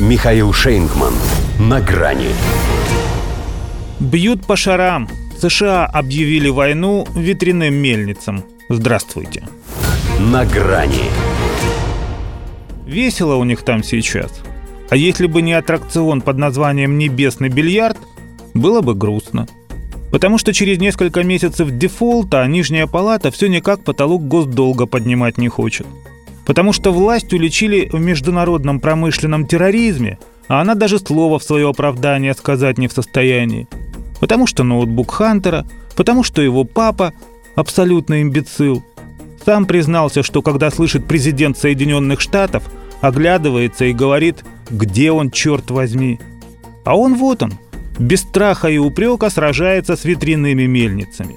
Михаил Шейнгман. На грани. Бьют по шарам. США объявили войну ветряным мельницам. Здравствуйте. На грани. Весело у них там сейчас. А если бы не аттракцион под названием «Небесный бильярд», было бы грустно. Потому что через несколько месяцев дефолта Нижняя палата все никак потолок госдолга поднимать не хочет. Потому что власть уличили в международном промышленном терроризме, а она даже слова в свое оправдание сказать не в состоянии. Потому что ноутбук Хантера, потому что его папа абсолютно имбецил. Сам признался, что когда слышит президент Соединенных Штатов, оглядывается и говорит «Где он, черт возьми?». А он вот он, без страха и упрека сражается с ветряными мельницами.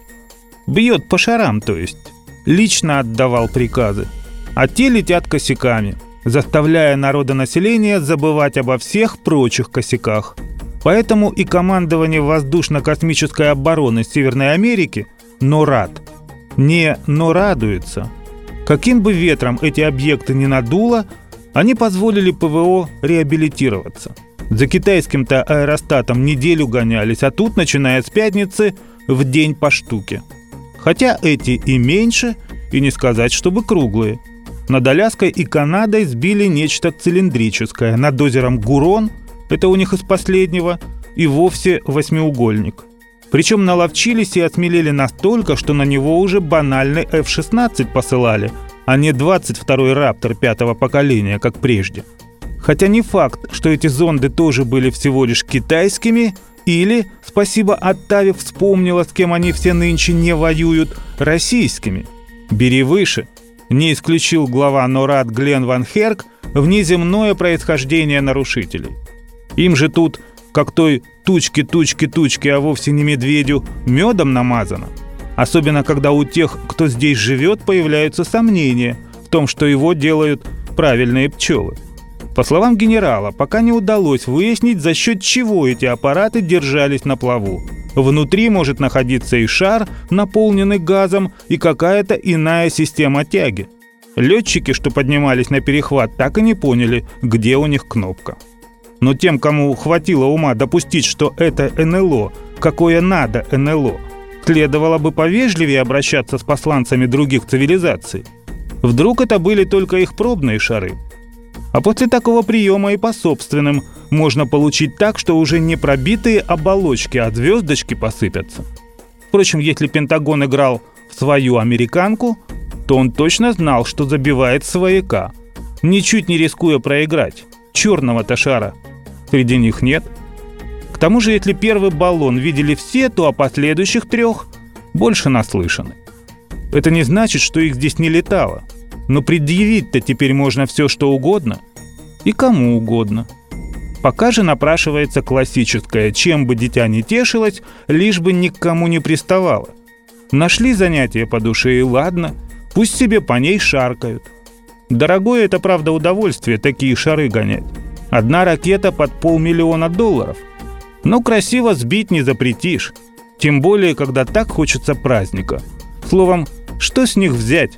Бьет по шарам, то есть. Лично отдавал приказы а те летят косяками, заставляя народонаселение забывать обо всех прочих косяках. Поэтому и командование воздушно-космической обороны Северной Америки НОРАД не «но радуется». Каким бы ветром эти объекты ни надуло, они позволили ПВО реабилитироваться. За китайским-то аэростатом неделю гонялись, а тут, начиная с пятницы, в день по штуке. Хотя эти и меньше, и не сказать, чтобы круглые – над Аляской и Канадой сбили нечто цилиндрическое. Над озером Гурон, это у них из последнего, и вовсе восьмиугольник. Причем наловчились и отмелели настолько, что на него уже банальный F-16 посылали, а не 22-й «Раптор» пятого поколения, как прежде. Хотя не факт, что эти зонды тоже были всего лишь китайскими, или, спасибо Оттаве вспомнила, с кем они все нынче не воюют, российскими. Бери выше – не исключил глава НОРАД Глен Ван Херк внеземное происхождение нарушителей. Им же тут, как той тучки-тучки-тучки, а вовсе не медведю, медом намазано. Особенно, когда у тех, кто здесь живет, появляются сомнения в том, что его делают правильные пчелы. По словам генерала, пока не удалось выяснить, за счет чего эти аппараты держались на плаву. Внутри может находиться и шар, наполненный газом, и какая-то иная система тяги. Летчики, что поднимались на перехват, так и не поняли, где у них кнопка. Но тем, кому хватило ума допустить, что это НЛО, какое надо НЛО, следовало бы повежливее обращаться с посланцами других цивилизаций. Вдруг это были только их пробные шары – а после такого приема и по собственным можно получить так, что уже не пробитые оболочки, а звездочки посыпятся. Впрочем, если Пентагон играл в свою американку, то он точно знал, что забивает свояка, ничуть не рискуя проиграть. Черного-то шара среди них нет. К тому же, если первый баллон видели все, то о последующих трех больше наслышаны. Это не значит, что их здесь не летало. Но предъявить-то теперь можно все, что угодно и кому угодно. Пока же напрашивается классическое «чем бы дитя не тешилось, лишь бы ни к кому не приставало». Нашли занятие по душе и ладно, пусть себе по ней шаркают. Дорогое это, правда, удовольствие такие шары гонять. Одна ракета под полмиллиона долларов. Но красиво сбить не запретишь. Тем более, когда так хочется праздника. Словом, что с них взять?